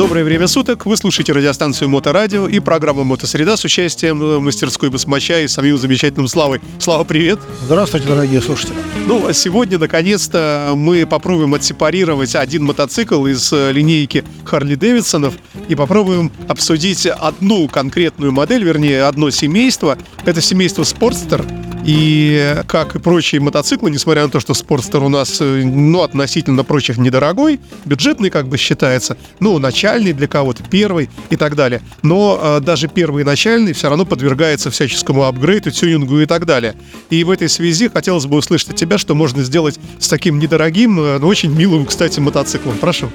Доброе время суток. Вы слушаете радиостанцию Моторадио и программу Мотосреда с участием э, мастерской басмача и самим замечательным Славой. Слава, привет! Здравствуйте, дорогие слушатели. Ну, а сегодня, наконец-то, мы попробуем отсепарировать один мотоцикл из э, линейки Харли Дэвидсонов и попробуем обсудить одну конкретную модель, вернее, одно семейство. Это семейство Спортстер. И как и прочие мотоциклы, несмотря на то, что Спортстер у нас, э, ну, относительно прочих недорогой, бюджетный как бы считается, ну, начальный для кого-то, первый и так далее. Но э, даже первый начальный все равно подвергается всяческому апгрейду, тюнингу и так далее. И в этой связи хотелось бы услышать от тебя, что можно сделать с таким недорогим, э, но очень милым, кстати, мотоциклом. Прошу.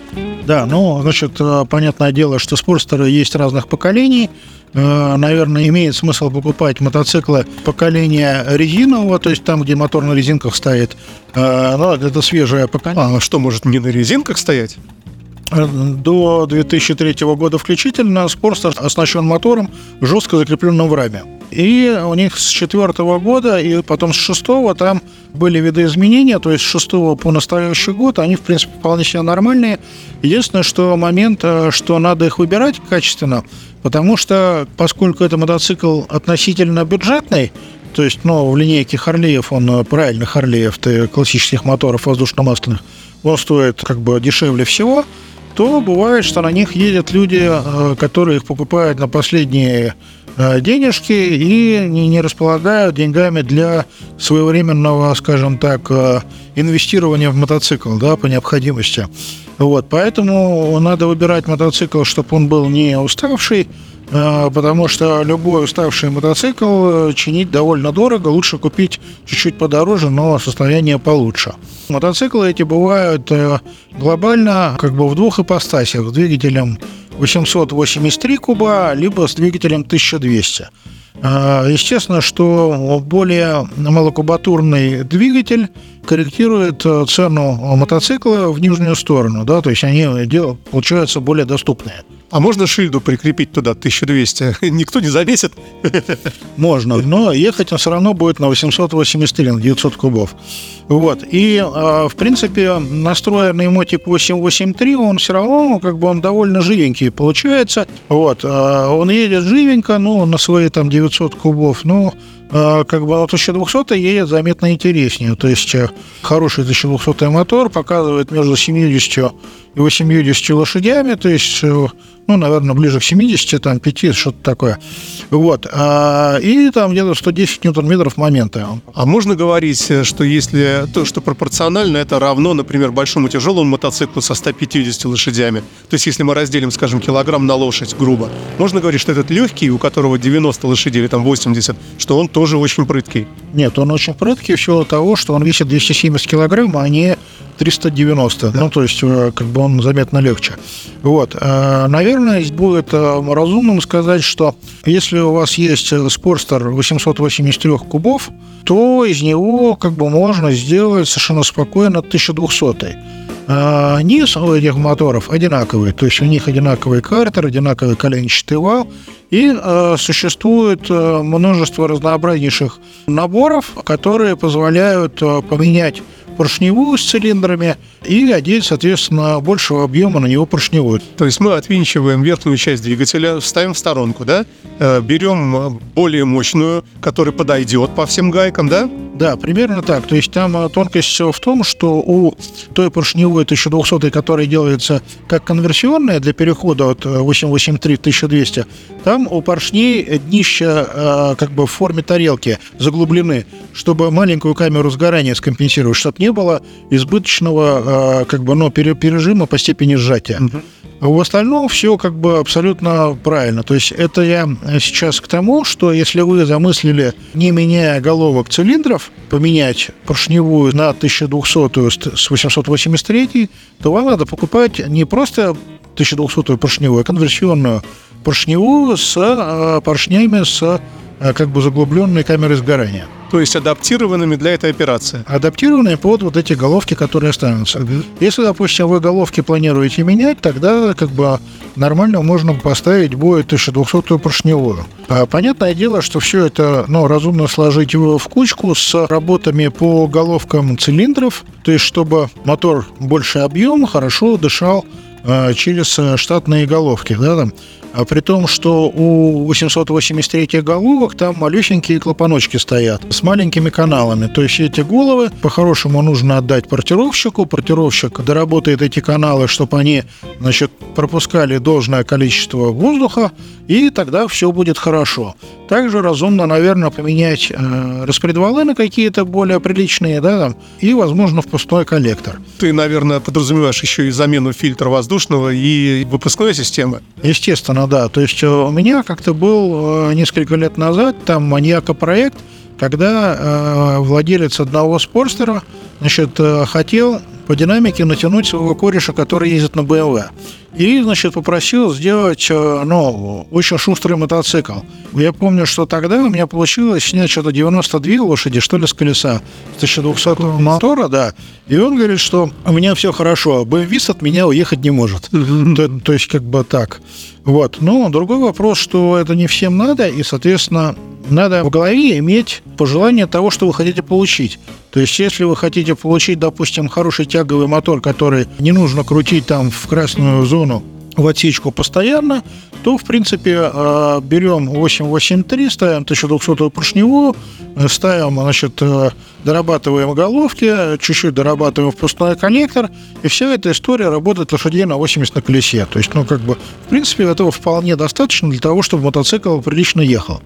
Да, ну, значит, э, понятное дело, что спорстеры есть разных поколений. Э, Наверное, имеет смысл покупать мотоциклы поколения резинового, то есть там, где мотор на резинках стоит. Э, Ну, это свежее поколение. А что, может не на резинках стоять? Э, До 2003 года включительно Спорстер оснащен мотором, жестко закрепленным в раме. И у них с четвертого года и потом с шестого там были видоизменения, то есть с шестого по настоящий год они, в принципе, вполне себе нормальные. Единственное, что момент, э, что надо их выбирать качественно, потому что, поскольку это мотоцикл относительно бюджетный, то есть, ну, в линейке Харлеев, он э, правильно Харлеев, ты классических моторов воздушно-масляных, он стоит как бы дешевле всего, то бывает, что на них едут люди, э, которые их покупают на последние денежки и не, располагают деньгами для своевременного, скажем так, э, инвестирования в мотоцикл, да, по необходимости. Вот, поэтому надо выбирать мотоцикл, чтобы он был не уставший, э, потому что любой уставший мотоцикл э, чинить довольно дорого, лучше купить чуть-чуть подороже, но состояние получше. Мотоциклы эти бывают э, глобально как бы в двух ипостасях, с двигателем 883 куба, либо с двигателем 1200. А, Естественно, что более малокубатурный двигатель корректирует э, цену мотоцикла в нижнюю сторону, да, то есть они получаются более доступные. А можно шильду прикрепить туда 1200? Никто не завесит? Можно, но ехать он все равно будет на 883, на 900 кубов. Вот. И, э, в принципе, настроенный мотик 883, он все равно, ну, как бы он довольно живенький получается. Вот. э, Он едет живенько, ну, на свои там 900 кубов, ну, э, как бы на 1200 едет заметно интереснее. То есть э, хороший 1200 мотор показывает между 70 и 80 лошадями, то есть, э, ну, наверное, ближе к 70, там, 5, что-то такое. Вот. А, И там где-то 110 ньютон-метров момента. А можно говорить, э, что если то, что пропорционально, это равно, например, большому тяжелому мотоциклу со 150 лошадями? То есть, если мы разделим, скажем, килограмм на лошадь, грубо, можно говорить, что этот легкий, у которого 90 лошадей или там 80, что он тоже очень прыткий? Нет, он очень прыткий в силу того, что он весит 270 килограмм, а не 390. Ну, то есть, э, как бы он заметно легче. Вот. Э, Наверное, будет э, разумным сказать, что если у вас есть Спорстер 883 кубов, то из него как бы можно сделать совершенно спокойно 1200 а низ у этих моторов одинаковый, то есть у них одинаковый картер, одинаковый коленчатый вал, и э, существует множество разнообразнейших наборов, которые позволяют поменять поршневую с цилиндрами и одеть, соответственно, большего объема на него поршневую. То есть мы отвинчиваем верхнюю часть двигателя, ставим в сторонку, да? Э, Берем э, более мощную, которая подойдет по всем гайкам, да? Да, примерно так. То есть там э, тонкость всего в том, что у той поршневой 1200, которая делается как конверсионная для перехода от э, 883 1200, там у поршней днища э, как бы в форме тарелки заглублены, чтобы маленькую камеру сгорания скомпенсировать, чтобы не было избыточного э, как бы, ну, пере- пережима по степени сжатия. А в остальном все как бы абсолютно правильно. То есть это я сейчас к тому, что если вы замыслили, не меняя головок цилиндров, поменять поршневую на 1200 с 883, то вам надо покупать не просто 1200 поршневую, а конверсионную поршневую с э, поршнями с как бы заглубленные камеры сгорания. То есть адаптированными для этой операции. Адаптированные под вот эти головки, которые останутся. Если, допустим, вы головки планируете менять, тогда как бы нормально можно поставить будет 1200 поршневую. А понятное дело, что все это ну, разумно сложить в кучку с работами по головкам цилиндров, то есть чтобы мотор больше объем, хорошо дышал э, через э, штатные головки, да, там. А при том, что у 883 головок там малюсенькие клапаночки стоят с маленькими каналами. То есть эти головы по-хорошему нужно отдать портировщику. Портировщик доработает эти каналы, чтобы они значит, пропускали должное количество воздуха, и тогда все будет хорошо. Также разумно, наверное, поменять э, распредвалы на какие-то более приличные, да, там, и, возможно, впускной коллектор. Ты, наверное, подразумеваешь еще и замену фильтра воздушного и выпускной системы. Естественно, да. То есть э, у меня как-то был э, несколько лет назад там маньяка-проект, когда э, владелец одного спорстера значит, э, хотел по динамике натянуть своего кореша, который ездит на BMW. И, значит, попросил сделать, э, ну, очень шустрый мотоцикл. Я помню, что тогда у меня получилось снять что-то 92 лошади, что ли, с колеса, с 1200 мотора, да. И он говорит, что у меня все хорошо, BMW от меня уехать не может. То, то есть, как бы так. Вот. Но другой вопрос, что это не всем надо, и, соответственно, надо в голове иметь пожелание того, что вы хотите получить. То есть, если вы хотите получить, допустим, хороший тяговый мотор, который не нужно крутить там в красную зону в отсечку постоянно, то, в принципе, э, берем 883, ставим 1200 поршневую, э, ставим, значит, э, дорабатываем головки, чуть-чуть дорабатываем впускной коннектор, и вся эта история работает лошадей на 80 на колесе. То есть, ну, как бы, в принципе, этого вполне достаточно для того, чтобы мотоцикл прилично ехал.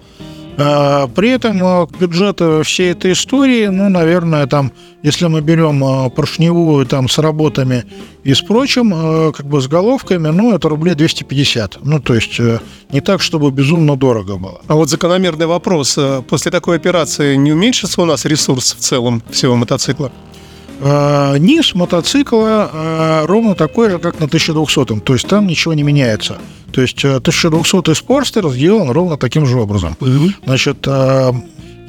А, при этом а, бюджет всей этой истории, ну, наверное, там, если мы берем а, поршневую там с работами и с прочим, как бы с головками, ну, это рублей 250. Ну, то есть э, не так, чтобы безумно дорого было. А вот закономерный вопрос. Э, после такой операции не уменьшится у нас ресурс в целом всего мотоцикла? Э, низ мотоцикла э, ровно такой же, как на 1200. То есть там ничего не меняется. То есть э, 1200 Спорстер сделан ровно таким же образом. Значит, э,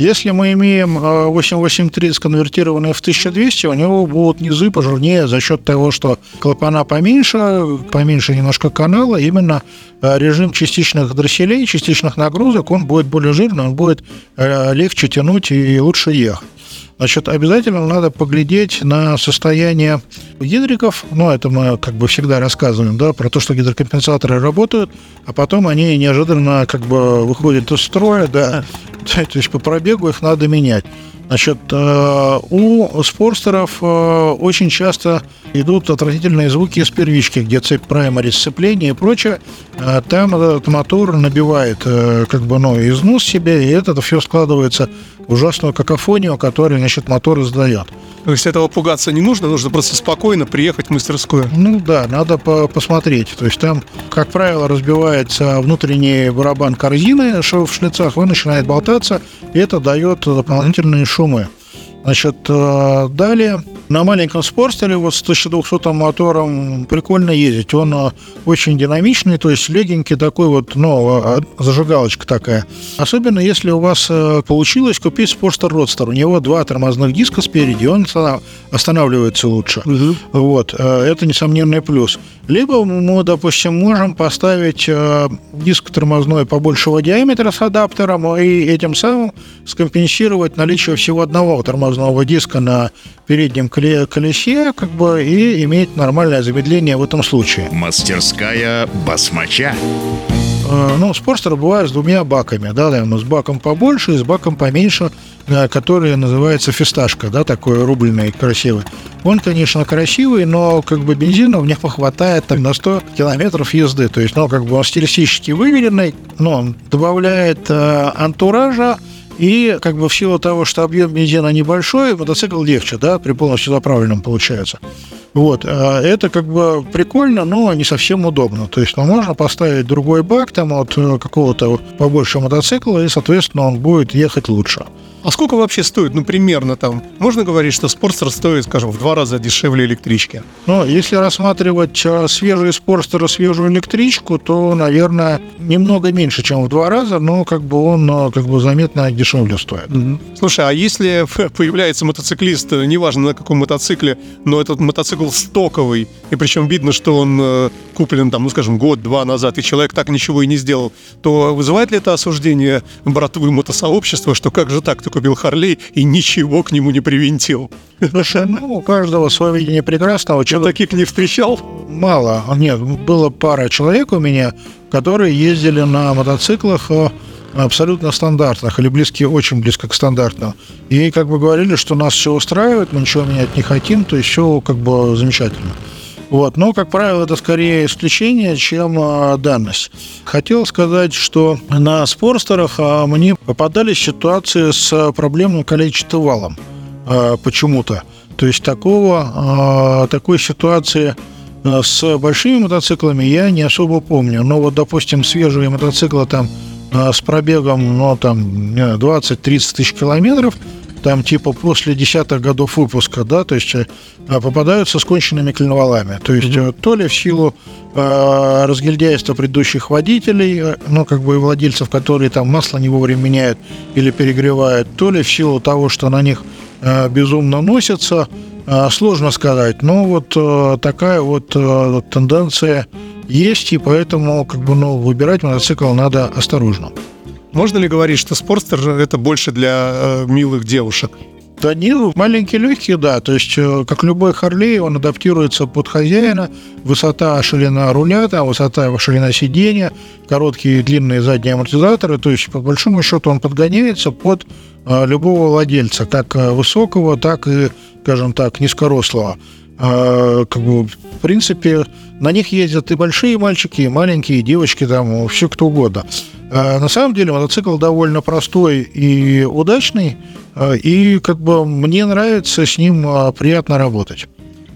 если мы имеем 883 э, сконвертированные в 1200, у него будут низы пожирнее за счет того, что клапана поменьше, поменьше немножко канала, именно э, режим частичных дросселей, частичных нагрузок, он будет более жирный, он будет э, легче тянуть и лучше ехать. Значит, обязательно надо поглядеть на состояние гидриков. Ну, это мы как бы всегда рассказываем, да, про то, что гидрокомпенсаторы работают, а потом они неожиданно как бы выходят из строя, да. То есть по пробегу их надо менять. Значит, э, у спорстеров э, очень часто идут отвратительные звуки из первички, где цепь праймари сцепления и прочее. Э, там этот мотор набивает как бы, ну, износ себе, и это все складывается ужасную какофонию, которую, значит, мотор издает. То есть этого пугаться не нужно, нужно просто спокойно приехать в мастерскую. Ну да, надо по посмотреть. То есть там, как правило, разбивается внутренний барабан корзины в шлицах, он начинает болтаться, и это дает дополнительные шумы шумы. Значит, э, далее на маленьком спорстере вот с 1200 мотором прикольно ездить. Он э, очень динамичный, то есть легенький такой вот, ну, а, зажигалочка такая. Особенно если у вас э, получилось купить спорстер Родстер. У него два тормозных диска спереди, он останавливается лучше. Угу. Вот, это несомненный плюс. Либо мы, допустим, можем поставить диск тормозной побольшего диаметра с адаптером и этим самым скомпенсировать наличие всего одного тормозного диска на переднем колесе, как бы, и иметь нормальное замедление в этом случае. Мастерская басмача. Э, ну, спорстер бывает с двумя баками, да, наверное, с баком побольше и с баком поменьше, э, который называется фисташка, да, такой рубленый, красивый. Он, конечно, красивый, но как бы бензина в него хватает там, на 100 километров езды. То есть, ну, как бы он стилистически выверенный, но он добавляет э, антуража, И как бы в силу того, что объем бензина небольшой, мотоцикл легче, да, при полностью заправленном получается. Вот, а это как бы прикольно, но не совсем удобно. То есть, ну, можно поставить другой бак там от э, какого-то побольше мотоцикла, и, соответственно, он будет ехать лучше. А сколько вообще стоит, ну, примерно там? Можно говорить, что Спортстер стоит, скажем, в два раза дешевле электрички? Ну, если рассматривать свежий Спортстер и свежую электричку, то, наверное, немного меньше, чем в два раза, но как бы он э, как бы заметно дешевле стоит. Слушай, а если появляется мотоциклист, э, неважно на каком мотоцикле, но этот мотоцикл стоковый, и причем видно, что он куплен там, ну, скажем, год-два назад, и человек так ничего и не сделал, то вызывает ли это осуждение братвы мотосообщества, что как же так, ты купил Харлей и ничего к нему не привинтил? Слушай, ну, у каждого свое видение прекрасного. Я таких не встречал? Мало. Нет, было пара человек у меня, которые ездили на мотоциклах э, абсолютно стандартных или близкие, очень близко к стандартным. И как бы говорили, что нас все устраивает, мы ничего менять не хотим, то все как бы замечательно. Вот. Но, как правило, это скорее исключение, чем а, данность. Хотел сказать, что на спорстерах а, мне попадались ситуации с проблемным количеством валом а, почему-то. То есть такого, а, такой ситуации а, с большими мотоциклами я не особо помню. Но вот, допустим, свежие мотоциклы там а, с пробегом, ну, там, 20-30 тысяч километров – там типа после десятых годов выпуска, да, то есть э, попадаются с конченными коленвалами. То есть mm-hmm. то ли в силу э, разгильдяйства предыдущих водителей, э, ну, как бы и владельцев, которые там масло не вовремя меняют или перегревают, то ли в силу того, что на них э, безумно носятся, э, сложно сказать. Но вот э, такая вот э, тенденция есть, и поэтому как бы, ну, выбирать мотоцикл надо осторожно. Можно ли говорить, что спортстер это больше для э, милых девушек? Да нет, маленькие легкие, да. То есть, э, как любой Харлей, он адаптируется под хозяина. Высота, ширина руля, там, высота, ширина сидения, короткие и длинные задние амортизаторы. То есть, по большому счету, он подгоняется под э, любого владельца, как э, высокого, так и, скажем так, низкорослого. Э, как бы, в принципе, на них ездят и большие мальчики, и маленькие, и девочки, там, все кто угодно. А, на самом деле мотоцикл довольно простой и удачный, а, и как бы мне нравится с ним а, приятно работать.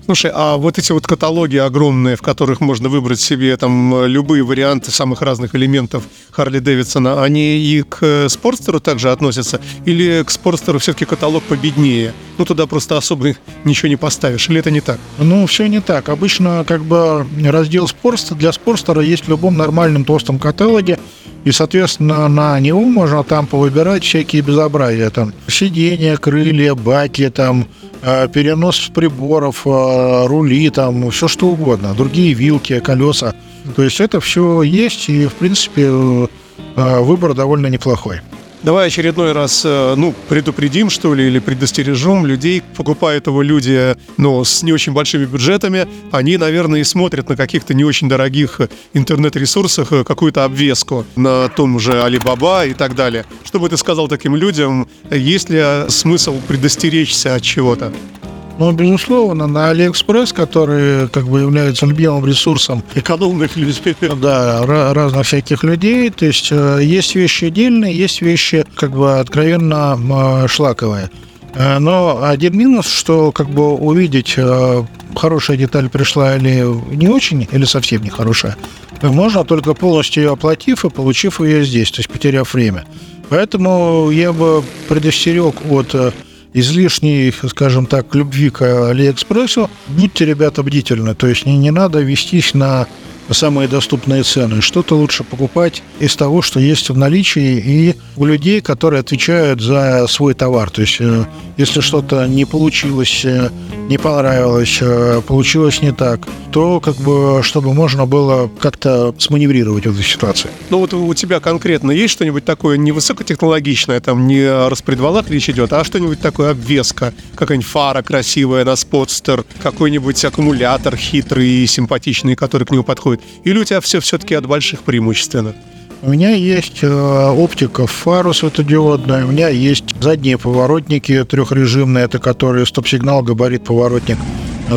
Слушай, а вот эти вот каталоги огромные, в которых можно выбрать себе там любые варианты самых разных элементов Харли Дэвидсона, они и к Спортстеру также относятся? Или к Спортстеру все-таки каталог победнее? Ну, туда просто особо ничего не поставишь, или это не так? Ну, все не так. Обычно как бы раздел Спортстера для Спортстера есть в любом нормальном толстом каталоге, и, соответственно, на него можно там повыбирать всякие безобразия. Там сиденья, крылья, баки, там э, перенос приборов, э, рули, там все что угодно. Другие вилки, колеса. То есть это все есть, и, в принципе, э, выбор довольно неплохой. Давай очередной раз, э, ну, предупредим, что ли, или предостережем людей. Покупают его люди, ну, с не очень большими бюджетами. Они, наверное, и смотрят на каких-то не очень дорогих интернет-ресурсах э, какую-то обвеску на том же Alibaba и так далее. Что бы ты сказал таким людям? Есть ли смысл предостеречься от чего-то? Ну, безусловно, на Алиэкспресс, который как бы является любимым ресурсом экономных людей, да, разных всяких людей, то есть э, есть вещи отдельные, есть вещи как бы откровенно шлаковые. Э, но один минус, что как бы увидеть, э, хорошая деталь пришла или не очень, или совсем не хорошая, можно только полностью ее оплатив и получив ее здесь, то есть потеряв время. Поэтому я бы предостерег от излишней, скажем так, любви к Алиэкспрессу, будьте, ребята, бдительны. То есть не, не надо вестись на самые доступные цены. Что-то лучше покупать из того, что есть в наличии и у людей, которые отвечают за свой товар. То есть, э, если что-то не получилось, э, не понравилось, э, получилось не так, то как бы, чтобы можно было как-то сманеврировать в этой ситуации. Ну вот у тебя конкретно есть что-нибудь такое не высокотехнологичное, там не о распредвалах речь идет, а что-нибудь такое обвеска, какая-нибудь фара красивая на спотстер, какой-нибудь аккумулятор хитрый и симпатичный, который к нему подходит будет? Или у тебя все все-таки от больших преимущественно? У меня есть э, оптика фару светодиодная, у меня есть задние поворотники трехрежимные, это которые стоп-сигнал, габарит, поворотник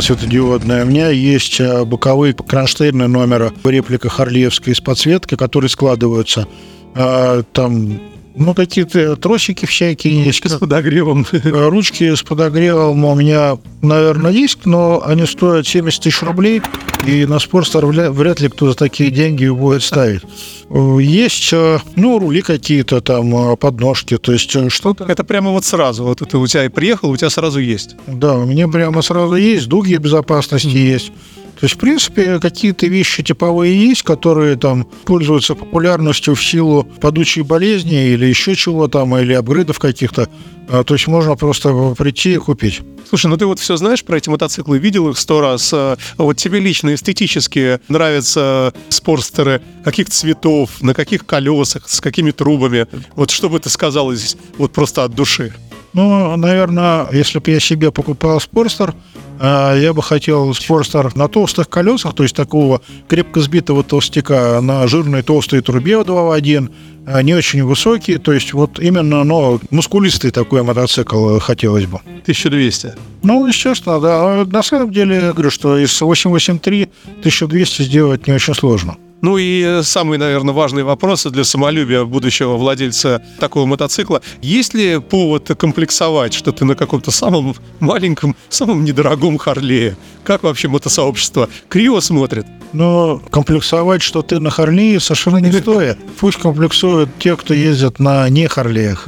светодиодная. У меня есть э, боковые кронштейны номера реплика Харлеевской из подсветки, которые складываются. Э, там Ну, какие-то тросики всякие есть. С подогревом. Э, Ручки с подогревом у меня, наверное, есть, но они стоят 70 тысяч рублей, и на Спорстер вряд, ли кто за такие деньги будет ставить. Э, Есть, э, ну, рули какие-то там, подножки, то есть что-то. Это прямо вот сразу. Вот это у тебя и приехал, у тебя сразу есть. Да, у меня прямо сразу есть, дуги безопасности есть. То есть, в принципе, какие-то вещи типовые есть, которые там пользуются популярностью в силу падучей болезни или еще чего там, или апгрейдов каких-то. А, То есть можно просто прийти и купить. Слушай, ну ты вот все знаешь про эти мотоциклы, видел их сто раз. А Вот тебе лично эстетически нравятся спорстеры каких цветов, на каких колесах, с какими трубами. Вот что бы ты сказал здесь вот просто от души? Ну, наверное, если бы я себе покупал Спорстер, я бы хотел Спорстер на толстых колесах, то есть такого крепко сбитого толстяка на жирной толстой трубе 2 в 1, а, не очень высокий, то есть вот именно, но мускулистый такой мотоцикл хотелось бы. 1200. Ну, естественно, да. А На самом деле, я говорю, что из 883 1200 сделать не очень сложно. Ну и самый, наверное, важный вопрос для самолюбия будущего владельца такого мотоцикла. Есть ли повод комплексовать, что ты на каком-то самом маленьком, самом недорогом Харлее? Как вообще мотосообщество криво смотрит? Но комплексовать, что ты на Харлее, совершенно не стоит. Пусть комплексуют те, кто ездят на не Харлеях.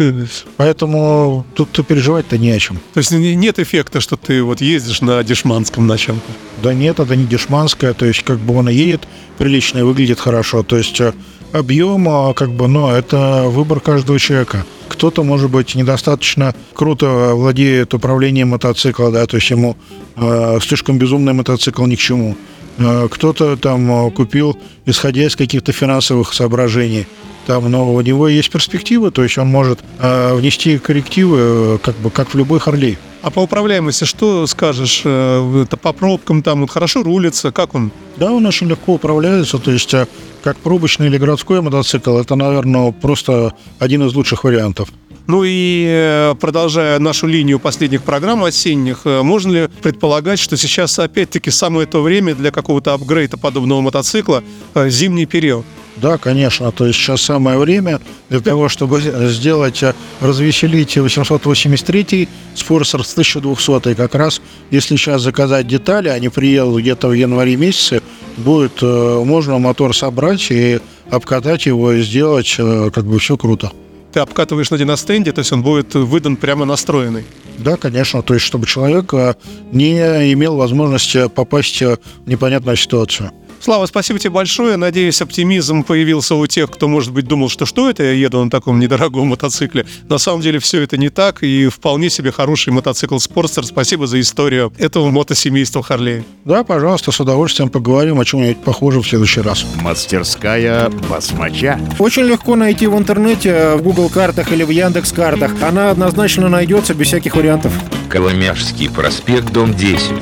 Поэтому тут переживать-то не о чем. То есть не- нет эффекта, что ты вот ездишь на дешманском на чем-то. Да нет, это не дешманская, то есть как бы он едет прилично и выглядит хорошо. То есть э, объем, а, как бы, но это выбор каждого человека. Кто-то, может быть, недостаточно круто владеет управлением мотоцикла, да, то есть ему э, слишком безумный мотоцикл ни к чему. Э, Кто-то там э, купил, исходя из каких-то финансовых соображений. Там, но у него есть перспективы, то есть он может э, внести коррективы, э, как бы как в любой Харлей. А по управляемости что скажешь? Это по пробкам там вот хорошо рулится? Как он? Да, он очень легко управляется, то есть как пробочный или городской мотоцикл, это, наверное, просто один из лучших вариантов. Ну и э, продолжая нашу линию последних программ осенних, э, можно ли предполагать, что сейчас опять-таки самое то время для какого-то апгрейда подобного мотоцикла э, зимний период? Да, конечно, то есть сейчас самое время для того, чтобы сделать, развеселить 883 Спорсер с 1200 как раз, если сейчас заказать детали, они приедут где-то в январе месяце, будет, можно мотор собрать и обкатать его и сделать, как бы все круто. Ты обкатываешь на диностенде, то есть он будет выдан прямо настроенный. Да, конечно, то есть чтобы человек э, не имел возможности попасть э, в непонятную ситуацию. Слава, спасибо тебе большое. Надеюсь, оптимизм появился у тех, кто, может быть, думал, что что это я еду на таком недорогом мотоцикле. На самом деле все это не так, и вполне себе хороший мотоцикл Спортстер. Спасибо за историю этого мотосемейства Харлей. Да, пожалуйста, с удовольствием поговорим о чем-нибудь похожем в следующий раз. Мастерская басмача. Очень легко найти в интернете, в Google картах или в Яндекс картах. Она однозначно найдется без всяких вариантов. Коломяжский проспект, дом 10.